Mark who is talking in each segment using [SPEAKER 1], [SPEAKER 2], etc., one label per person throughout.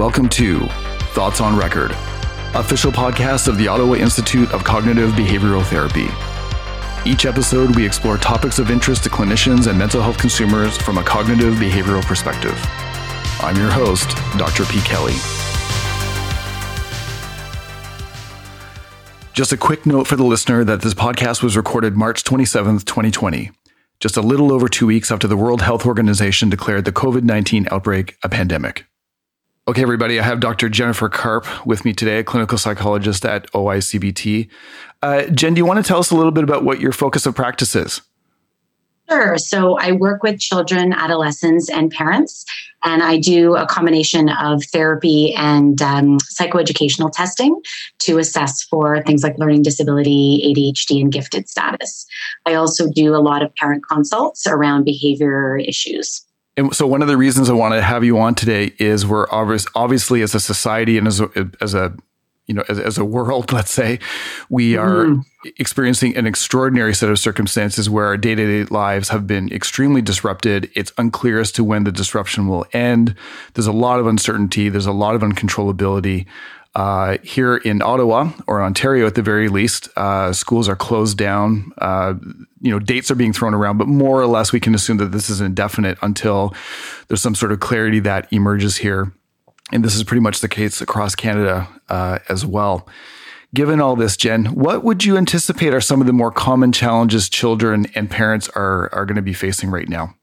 [SPEAKER 1] Welcome to Thoughts on Record, official podcast of the Ottawa Institute of Cognitive Behavioral Therapy. Each episode, we explore topics of interest to clinicians and mental health consumers from a cognitive behavioral perspective. I'm your host, Dr. P. Kelly. Just a quick note for the listener that this podcast was recorded March 27th, 2020, just a little over two weeks after the World Health Organization declared the COVID 19 outbreak a pandemic. Okay, everybody, I have Dr. Jennifer Karp with me today, a clinical psychologist at OICBT. Uh, Jen, do you want to tell us a little bit about what your focus of practice is?
[SPEAKER 2] Sure. So I work with children, adolescents, and parents, and I do a combination of therapy and um, psychoeducational testing to assess for things like learning disability, ADHD, and gifted status. I also do a lot of parent consults around behavior issues.
[SPEAKER 1] And so, one of the reasons I want to have you on today is we're obvious, obviously, as a society and as a, as a you know, as, as a world, let's say, we are mm. experiencing an extraordinary set of circumstances where our day to day lives have been extremely disrupted. It's unclear as to when the disruption will end. There's a lot of uncertainty. There's a lot of uncontrollability. Uh, here in Ottawa or Ontario, at the very least, uh, schools are closed down. Uh, you know, dates are being thrown around, but more or less, we can assume that this is indefinite until there's some sort of clarity that emerges here and this is pretty much the case across Canada uh, as well. Given all this, Jen, what would you anticipate are some of the more common challenges children and parents are are going to be facing right now?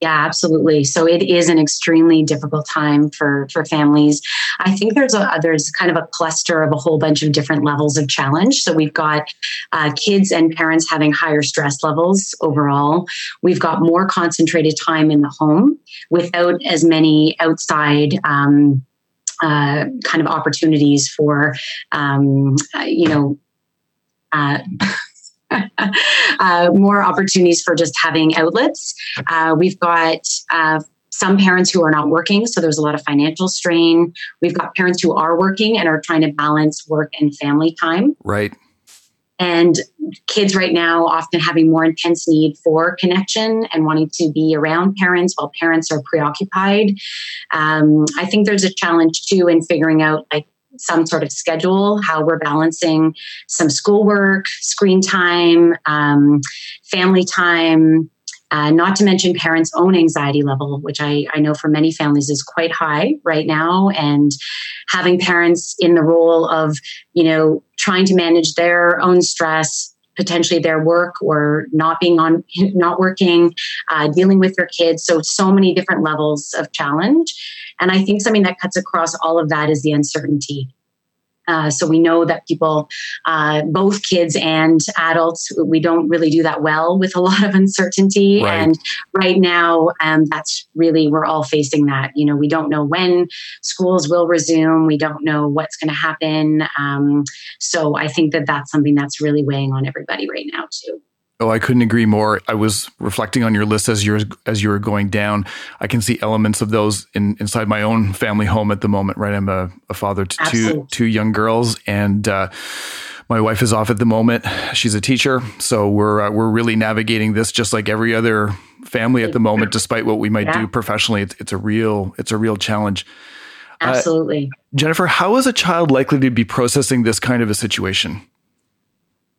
[SPEAKER 2] Yeah, absolutely. So it is an extremely difficult time for for families. I think there's a there's kind of a cluster of a whole bunch of different levels of challenge. So we've got uh, kids and parents having higher stress levels overall. We've got more concentrated time in the home without as many outside. Um, uh, kind of opportunities for, um, uh, you know, uh, uh, more opportunities for just having outlets. Uh, we've got uh, some parents who are not working, so there's a lot of financial strain. We've got parents who are working and are trying to balance work and family time.
[SPEAKER 1] Right.
[SPEAKER 2] And kids right now often having more intense need for connection and wanting to be around parents while parents are preoccupied. Um, I think there's a challenge too in figuring out like some sort of schedule, how we're balancing some schoolwork, screen time, um, family time, uh, not to mention parents' own anxiety level, which I, I know for many families is quite high right now. And having parents in the role of, you know, trying to manage their own stress, potentially their work or not being on, not working, uh, dealing with their kids. So, so many different levels of challenge. And I think something that cuts across all of that is the uncertainty. Uh, so we know that people, uh, both kids and adults, we don't really do that well with a lot of uncertainty. Right. And right now, um, that's really we're all facing that. You know, we don't know when schools will resume. We don't know what's going to happen. Um, so I think that that's something that's really weighing on everybody right now too.
[SPEAKER 1] Oh, I couldn't agree more. I was reflecting on your list as you as you were going down. I can see elements of those in, inside my own family home at the moment. Right, I'm a, a father to two two young girls, and uh, my wife is off at the moment. She's a teacher, so we're uh, we're really navigating this just like every other family at the moment. Despite what we might yeah. do professionally, it's, it's a real it's a real challenge.
[SPEAKER 2] Uh, Absolutely,
[SPEAKER 1] uh, Jennifer. How is a child likely to be processing this kind of a situation?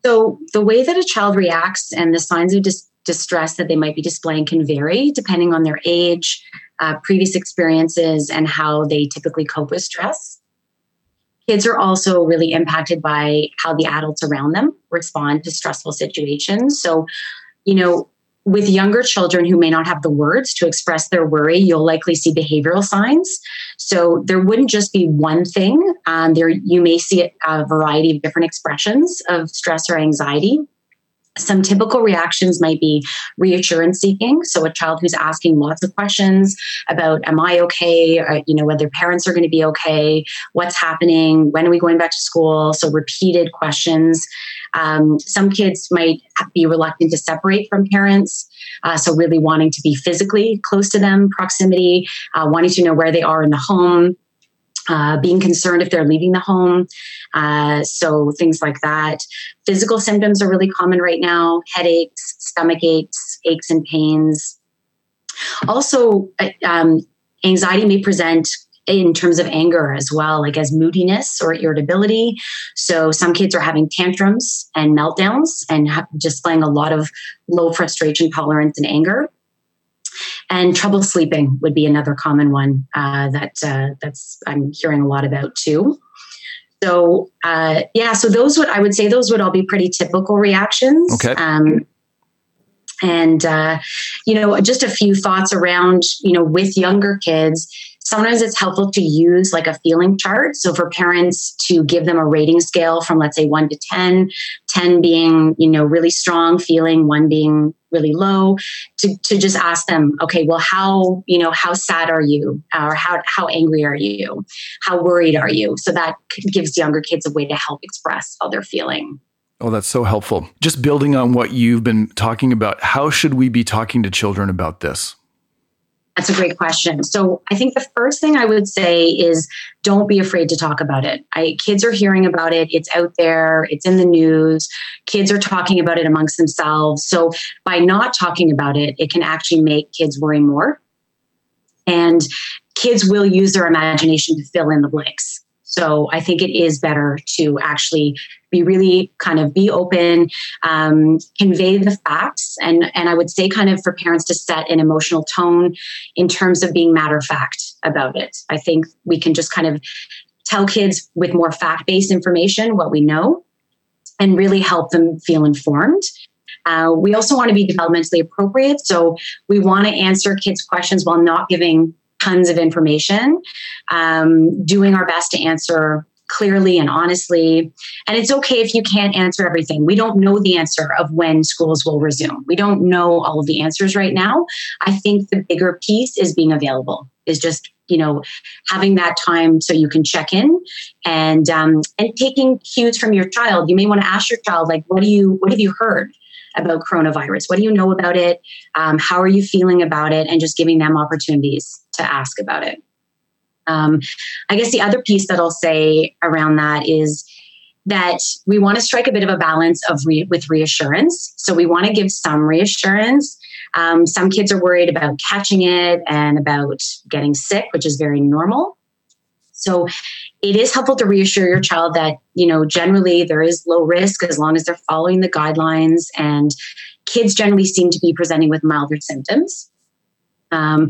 [SPEAKER 2] So, the way that a child reacts and the signs of dis- distress that they might be displaying can vary depending on their age, uh, previous experiences, and how they typically cope with stress. Kids are also really impacted by how the adults around them respond to stressful situations. So, you know, with younger children who may not have the words to express their worry, you'll likely see behavioral signs. So there wouldn't just be one thing. Um, there, you may see a variety of different expressions of stress or anxiety. Some typical reactions might be reassurance seeking. So a child who's asking lots of questions about, am I okay? Or, you know, whether parents are going to be okay, what's happening, when are we going back to school? So repeated questions. Um, some kids might be reluctant to separate from parents. Uh, so really wanting to be physically close to them, proximity, uh, wanting to know where they are in the home. Uh, being concerned if they're leaving the home. Uh, so things like that. Physical symptoms are really common right now headaches, stomach aches, aches and pains. Also, um, anxiety may present in terms of anger as well, like as moodiness or irritability. So some kids are having tantrums and meltdowns and displaying a lot of low frustration tolerance and anger. And trouble sleeping would be another common one uh, that uh, that's I'm hearing a lot about too. So uh, yeah, so those would I would say those would all be pretty typical reactions.
[SPEAKER 1] Okay.
[SPEAKER 2] Um, and uh, you know, just a few thoughts around you know with younger kids sometimes it's helpful to use like a feeling chart. So for parents to give them a rating scale from let's say 1 to 10, 10 being, you know, really strong feeling, 1 being really low, to, to just ask them, okay, well how, you know, how sad are you? Or how how angry are you? How worried are you? So that gives younger kids a way to help express how they're feeling.
[SPEAKER 1] Oh, that's so helpful. Just building on what you've been talking about, how should we be talking to children about this?
[SPEAKER 2] That's a great question. So I think the first thing I would say is don't be afraid to talk about it. I, kids are hearing about it. It's out there. It's in the news. Kids are talking about it amongst themselves. So by not talking about it, it can actually make kids worry more. And kids will use their imagination to fill in the blanks. So I think it is better to actually be really kind of be open, um, convey the facts, and and I would say kind of for parents to set an emotional tone in terms of being matter of fact about it. I think we can just kind of tell kids with more fact based information what we know, and really help them feel informed. Uh, we also want to be developmentally appropriate. So we want to answer kids' questions while not giving tons of information, um, doing our best to answer clearly and honestly. And it's okay if you can't answer everything. We don't know the answer of when schools will resume. We don't know all of the answers right now. I think the bigger piece is being available, is just you know having that time so you can check in and um, and taking cues from your child. You may want to ask your child like, what do you what have you heard? about coronavirus? What do you know about it? Um, how are you feeling about it? And just giving them opportunities to ask about it. Um, I guess the other piece that I'll say around that is that we want to strike a bit of a balance of re- with reassurance. So we want to give some reassurance. Um, some kids are worried about catching it and about getting sick, which is very normal. So it is helpful to reassure your child that, you know, generally there is low risk as long as they're following the guidelines and kids generally seem to be presenting with milder symptoms. Um,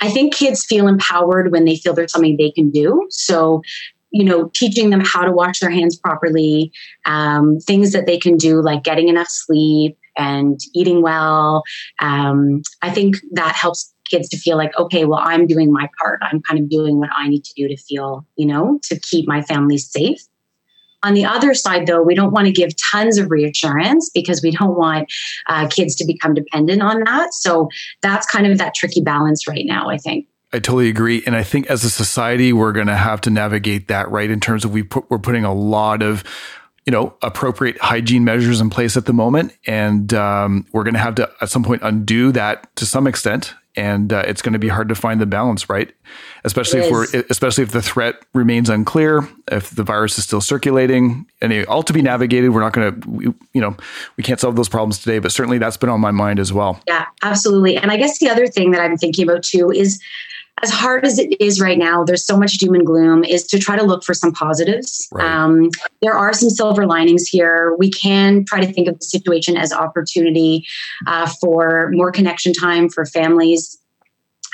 [SPEAKER 2] I think kids feel empowered when they feel there's something they can do. So, you know, teaching them how to wash their hands properly, um, things that they can do like getting enough sleep and eating well. Um, I think that helps kids to feel like, okay, well, I'm doing my part. I'm kind of doing what I need to do to feel, you know, to keep my family safe. On the other side, though, we don't want to give tons of reassurance because we don't want uh, kids to become dependent on that. So that's kind of that tricky balance right now, I think.
[SPEAKER 1] I totally agree, and I think as a society, we're going to have to navigate that right in terms of we put, we're putting a lot of you know appropriate hygiene measures in place at the moment, and um, we're going to have to at some point undo that to some extent and uh, it's going to be hard to find the balance, right? Especially if we're, especially if the threat remains unclear, if the virus is still circulating, and all to be navigated. We're not going to, you know, we can't solve those problems today, but certainly that's been on my mind as well.
[SPEAKER 2] Yeah, absolutely. And I guess the other thing that I'm thinking about too is as hard as it is right now, there's so much doom and gloom, is to try to look for some positives. Right. Um, there are some silver linings here. We can try to think of the situation as opportunity uh, for more connection time for families.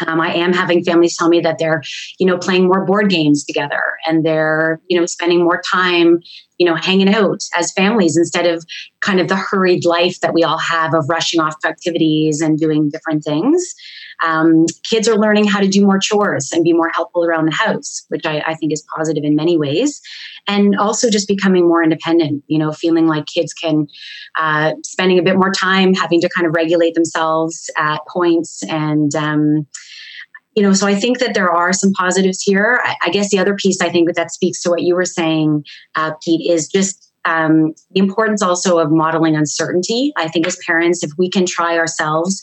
[SPEAKER 2] Um, I am having families tell me that they're, you know, playing more board games together and they're, you know, spending more time, you know, hanging out as families instead of kind of the hurried life that we all have of rushing off to activities and doing different things. Um, kids are learning how to do more chores and be more helpful around the house, which I, I think is positive in many ways. And also just becoming more independent, you know, feeling like kids can, uh, spending a bit more time having to kind of regulate themselves at points and, um, you know, so I think that there are some positives here. I, I, guess the other piece I think that that speaks to what you were saying, uh, Pete, is just um, the importance also of modeling uncertainty. I think as parents, if we can try ourselves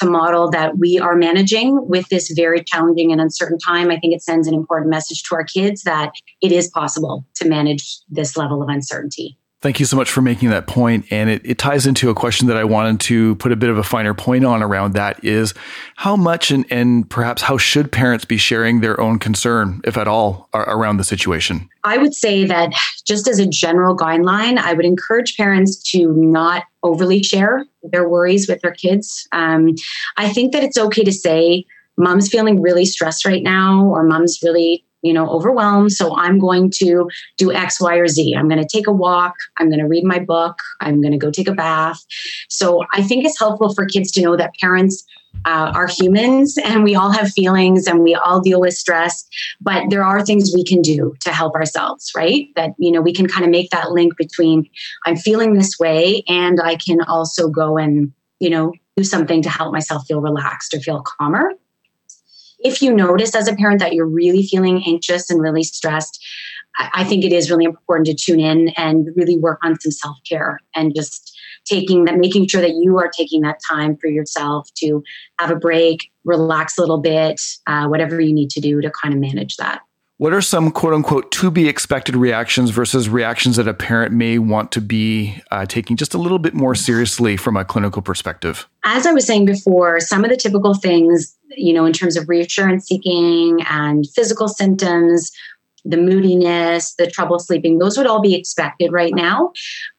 [SPEAKER 2] to model that we are managing with this very challenging and uncertain time, I think it sends an important message to our kids that it is possible to manage this level of uncertainty.
[SPEAKER 1] Thank you so much for making that point. And it, it ties into a question that I wanted to put a bit of a finer point on around that is how much and, and perhaps how should parents be sharing their own concern, if at all, around the situation?
[SPEAKER 2] I would say that just as a general guideline, I would encourage parents to not overly share their worries with their kids. Um, I think that it's okay to say, mom's feeling really stressed right now, or mom's really you know, overwhelmed. So I'm going to do X, Y, or Z. I'm going to take a walk. I'm going to read my book. I'm going to go take a bath. So I think it's helpful for kids to know that parents uh, are humans and we all have feelings and we all deal with stress but there are things we can do to help ourselves right that you know we can kind of make that link between i'm feeling this way and i can also go and you know do something to help myself feel relaxed or feel calmer if you notice as a parent that you're really feeling anxious and really stressed, I think it is really important to tune in and really work on some self care and just taking that, making sure that you are taking that time for yourself to have a break, relax a little bit, uh, whatever you need to do to kind of manage that.
[SPEAKER 1] What are some quote unquote to be expected reactions versus reactions that a parent may want to be uh, taking just a little bit more seriously from a clinical perspective?
[SPEAKER 2] As I was saying before, some of the typical things, you know, in terms of reassurance seeking and physical symptoms, the moodiness, the trouble sleeping, those would all be expected right now.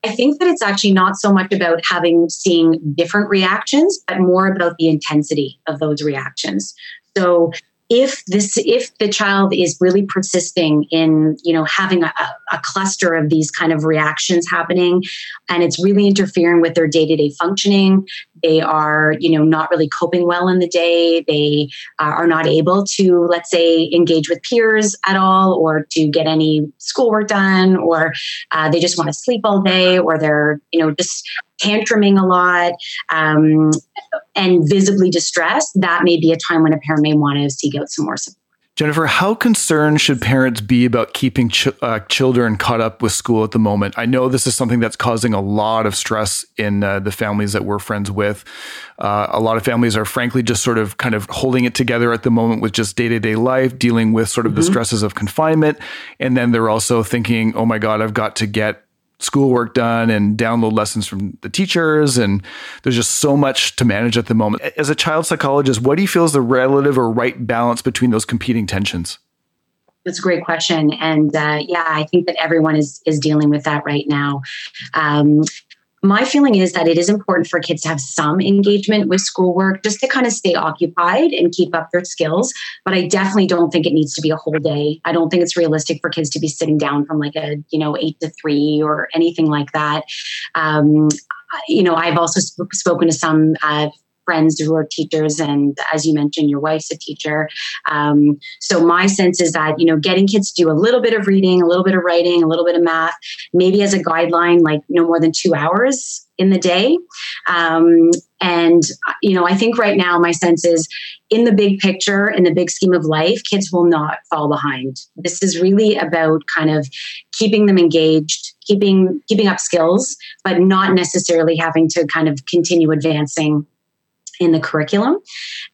[SPEAKER 2] I think that it's actually not so much about having seeing different reactions, but more about the intensity of those reactions. So if this if the child is really persisting in you know having a, a, cluster of these kind of reactions happening and it's really interfering with their day-to-day functioning they are you know not really coping well in the day they uh, are not able to let's say engage with peers at all or to get any schoolwork done or uh, they just want to sleep all day or they're you know just tantruming a lot um, and visibly distressed, that may be a time when a parent may want to seek out some more support.
[SPEAKER 1] Jennifer, how concerned should parents be about keeping ch- uh, children caught up with school at the moment? I know this is something that's causing a lot of stress in uh, the families that we're friends with. Uh, a lot of families are frankly just sort of kind of holding it together at the moment with just day to day life, dealing with sort of mm-hmm. the stresses of confinement. And then they're also thinking, oh my God, I've got to get schoolwork done and download lessons from the teachers and there's just so much to manage at the moment. As a child psychologist what do you feel is the relative or right balance between those competing tensions?
[SPEAKER 2] That's a great question and uh, yeah i think that everyone is is dealing with that right now. Um, my feeling is that it is important for kids to have some engagement with schoolwork just to kind of stay occupied and keep up their skills. But I definitely don't think it needs to be a whole day. I don't think it's realistic for kids to be sitting down from like a, you know, eight to three or anything like that. Um, you know, I've also sp- spoken to some uh, friends who are teachers and as you mentioned your wife's a teacher. Um, so my sense is that you know getting kids to do a little bit of reading a little bit of writing a little bit of math maybe as a guideline like no more than two hours in the day. Um, and you know i think right now my sense is in the big picture in the big scheme of life kids will not fall behind. This is really about kind of keeping them engaged keeping keeping up skills but not necessarily having to kind of continue advancing in the curriculum.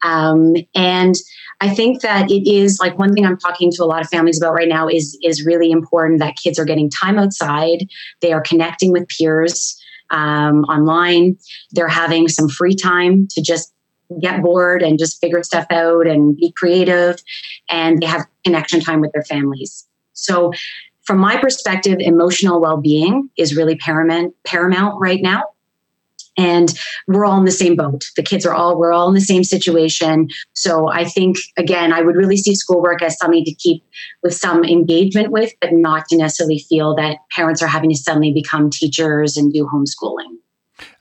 [SPEAKER 2] Um, and I think that it is like one thing I'm talking to a lot of families about right now is is really important that kids are getting time outside. They are connecting with peers um, online. They're having some free time to just get bored and just figure stuff out and be creative, and they have connection time with their families. So, from my perspective, emotional well being is really paramount paramount right now and we're all in the same boat the kids are all we're all in the same situation so i think again i would really see schoolwork as something to keep with some engagement with but not to necessarily feel that parents are having to suddenly become teachers and do homeschooling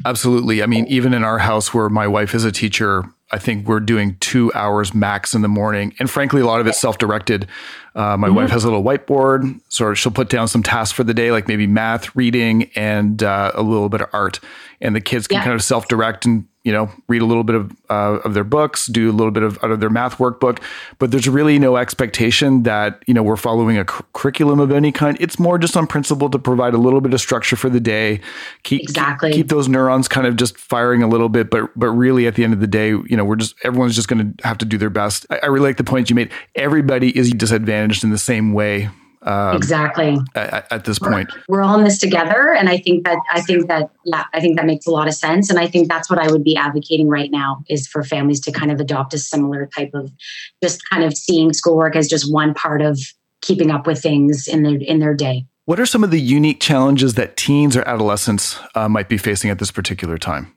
[SPEAKER 1] absolutely i mean even in our house where my wife is a teacher I think we're doing two hours max in the morning. And frankly, a lot of it's self directed. Uh, my mm-hmm. wife has a little whiteboard, so she'll put down some tasks for the day, like maybe math, reading, and uh, a little bit of art. And the kids can yeah. kind of self direct and you know, read a little bit of uh, of their books, do a little bit of out of their math workbook, but there's really no expectation that you know we're following a cu- curriculum of any kind. It's more just on principle to provide a little bit of structure for the day, keep exactly keep, keep those neurons kind of just firing a little bit, but but really at the end of the day, you know, we're just everyone's just going to have to do their best. I, I really like the point you made. Everybody is disadvantaged in the same way
[SPEAKER 2] Um, exactly.
[SPEAKER 1] At, at, this point,
[SPEAKER 2] we're all in this together, and I think that I think that yeah, I think that makes a lot of sense, and I think that's what I would be advocating right now is for families to kind of adopt a similar type of just kind of seeing schoolwork as just one part of keeping up with things in their in their day.
[SPEAKER 1] What are some of the unique challenges that teens or adolescents uh, might be facing at this particular time?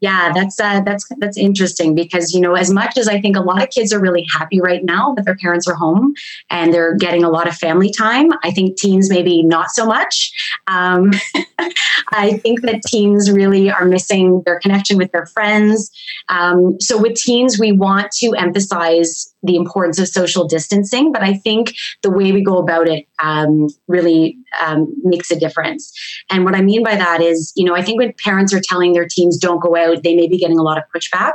[SPEAKER 2] Yeah, that's uh, that's that's interesting because you know as much as I think a lot of kids are really happy right now that their parents are home and they're getting a lot of family time, I think teens maybe not so much. Um, I think that teens really are missing their connection with their friends. Um, so with teens, we want to emphasize the importance of social distancing, but I think the way we go about it um, really um, makes a difference. And what I mean by that is, you know, I think when parents are telling their teens don't go out, they may be getting a lot of pushback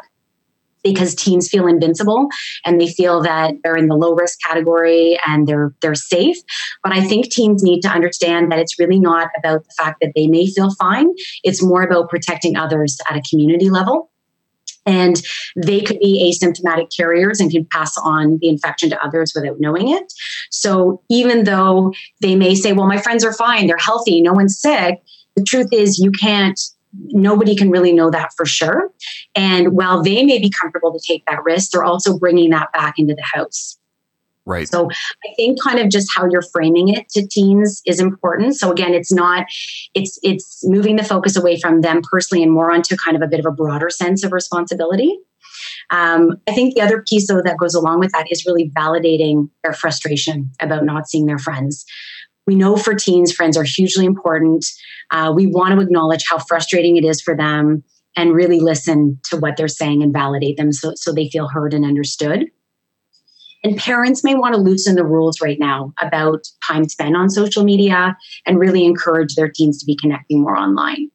[SPEAKER 2] because teens feel invincible and they feel that they're in the low risk category and they're they're safe. But i think teens need to understand that it's really not about the fact that they may feel fine. It's more about protecting others at a community level and they could be asymptomatic carriers and can pass on the infection to others without knowing it. So even though they may say, well, my friends are fine, they're healthy, no one's sick, the truth is you can't nobody can really know that for sure. And while they may be comfortable to take that risk, they're also bringing that back into the house.
[SPEAKER 1] Right.
[SPEAKER 2] So I think kind of just how you're framing it to teens is important. So again, it's not it's it's moving the focus away from them personally and more onto kind of a bit of a broader sense of responsibility. Um, I think the other piece though that goes along with that is really validating their frustration about not seeing their friends. We know for teens, friends are hugely important. Uh, we want to acknowledge how frustrating it is for them and really listen to what they're saying and validate them so, so they feel heard and understood. And parents may want to loosen the rules right now about time spent on social media and really encourage their teens to be connecting more online.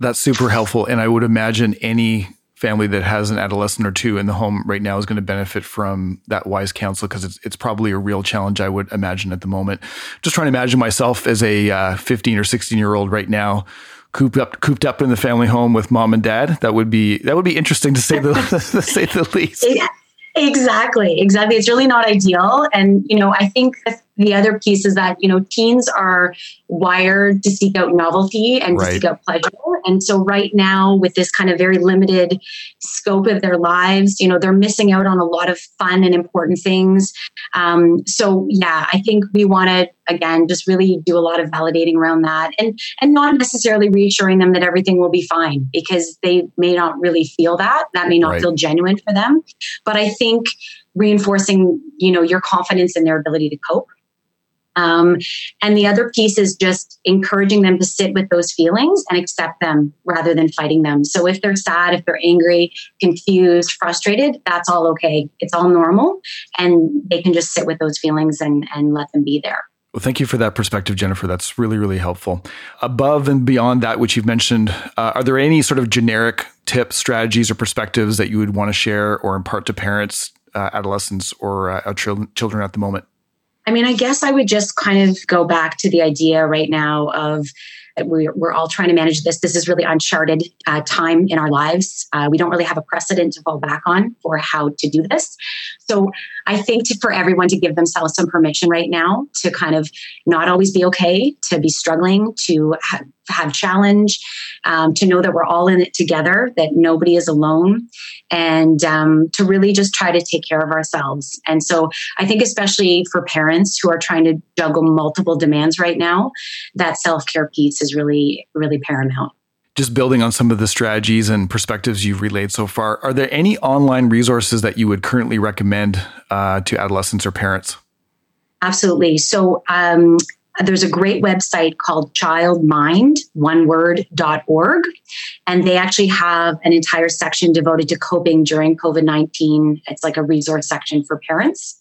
[SPEAKER 1] That's super helpful. And I would imagine any family that has an adolescent or two in the home right now is going to benefit from that wise counsel because it's, it's probably a real challenge, I would imagine, at the moment. Just trying to imagine myself as a uh, 15 or 16 year old right now cooped up cooped up in the family home with mom and dad that would be that would be interesting to say the to say the least
[SPEAKER 2] Exactly, exactly. It's really not ideal. And, you know, I think the other piece is that, you know, teens are wired to seek out novelty and right. to seek out pleasure. And so right now, with this kind of very limited scope of their lives, you know, they're missing out on a lot of fun and important things. Um, so yeah, I think we want to again just really do a lot of validating around that and and not necessarily reassuring them that everything will be fine because they may not really feel that. That may not right. feel genuine for them. But I think reinforcing, you know, your confidence in their ability to cope um, and the other piece is just encouraging them to sit with those feelings and accept them rather than fighting them. So if they're sad, if they're angry, confused, frustrated, that's all okay. It's all normal. And they can just sit with those feelings and, and let them be there.
[SPEAKER 1] Well, thank you for that perspective, Jennifer. That's really, really helpful. Above and beyond that, which you've mentioned, uh, are there any sort of generic tips, strategies, or perspectives that you would want to share or impart to parents, uh, adolescents, or uh, children at the moment?
[SPEAKER 2] I mean, I guess I would just kind of go back to the idea right now of we're, we're all trying to manage this. This is really uncharted uh, time in our lives. Uh, we don't really have a precedent to fall back on for how to do this. So I think to, for everyone to give themselves some permission right now to kind of not always be okay, to be struggling, to ha- have challenge, um, to know that we're all in it together, that nobody is alone, and um, to really just try to take care of ourselves. And so I think, especially for parents who are trying to juggle multiple demands right now, that self care piece is really, really paramount
[SPEAKER 1] just building on some of the strategies and perspectives you've relayed so far, are there any online resources that you would currently recommend uh, to adolescents or parents?
[SPEAKER 2] Absolutely. So um, there's a great website called childmind, one word.org. And they actually have an entire section devoted to coping during COVID 19. It's like a resource section for parents.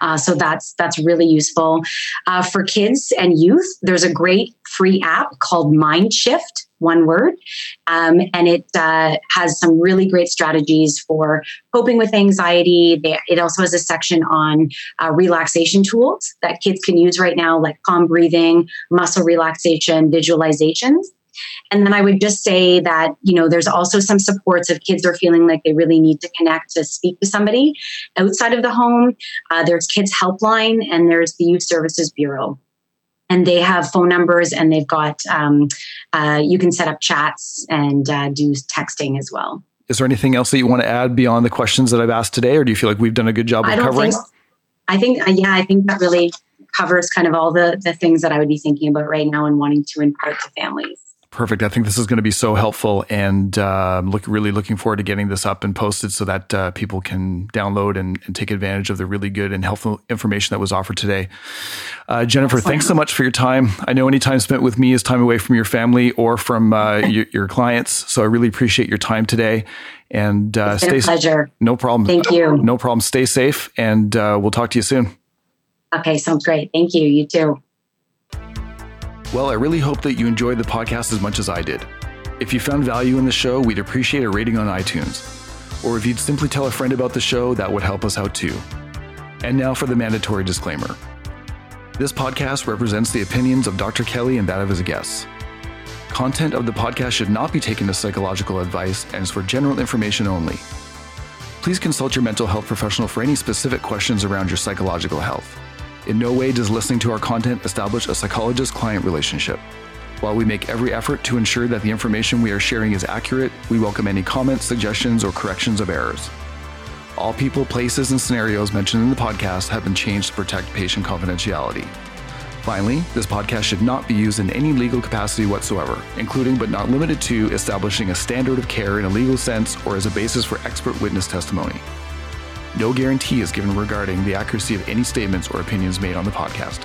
[SPEAKER 2] Uh, so that's that's really useful uh, for kids and youth. There's a great free app called MindShift one word. Um, and it uh, has some really great strategies for coping with anxiety. it also has a section on uh, relaxation tools that kids can use right now, like calm breathing, muscle relaxation, visualizations. and then I would just say that, you know, there's also some supports if kids are feeling like they really need to connect to speak to somebody outside of the home. Uh, there's Kids Helpline and there's the Youth Services Bureau. And they have phone numbers and they've got, um, uh, you can set up chats and uh, do texting as well.
[SPEAKER 1] Is there anything else that you want to add beyond the questions that I've asked today, or do you feel like we've done a good job of covering?
[SPEAKER 2] Think, I think, uh, yeah, I think that really covers kind of all the the things that I would be thinking about right now and wanting to impart to families.
[SPEAKER 1] Perfect. I think this is going to be so helpful, and uh, look really looking forward to getting this up and posted so that uh, people can download and, and, take advantage of the really good and helpful information that was offered today. Uh, Jennifer, Excellent. thanks so much for your time. I know any time spent with me is time away from your family or from uh, your, your, clients, so I really appreciate your time today. And
[SPEAKER 2] uh, stay
[SPEAKER 1] pleasure. No problem.
[SPEAKER 2] Thank you.
[SPEAKER 1] No problem. Stay safe, and uh, we'll talk to you soon.
[SPEAKER 2] Okay, sounds great. Thank you. You too.
[SPEAKER 1] Well, I really hope that you enjoyed the podcast as much as I did. If you found value in the show, we'd appreciate a rating on iTunes. Or if you'd simply tell a friend about the show, that would help us out too. And now for the mandatory disclaimer. This podcast represents the opinions of Dr. Kelly and that of his guests. Content of the podcast should not be taken as psychological advice and is for general information only. Please consult your mental health professional for any specific questions around your psychological health. In no way does listening to our content establish a psychologist client relationship. While we make every effort to ensure that the information we are sharing is accurate, we welcome any comments, suggestions, or corrections of errors. All people, places, and scenarios mentioned in the podcast have been changed to protect patient confidentiality. Finally, this podcast should not be used in any legal capacity whatsoever, including but not limited to establishing a standard of care in a legal sense or as a basis for expert witness testimony. No guarantee is given regarding the accuracy of any statements or opinions made on the podcast.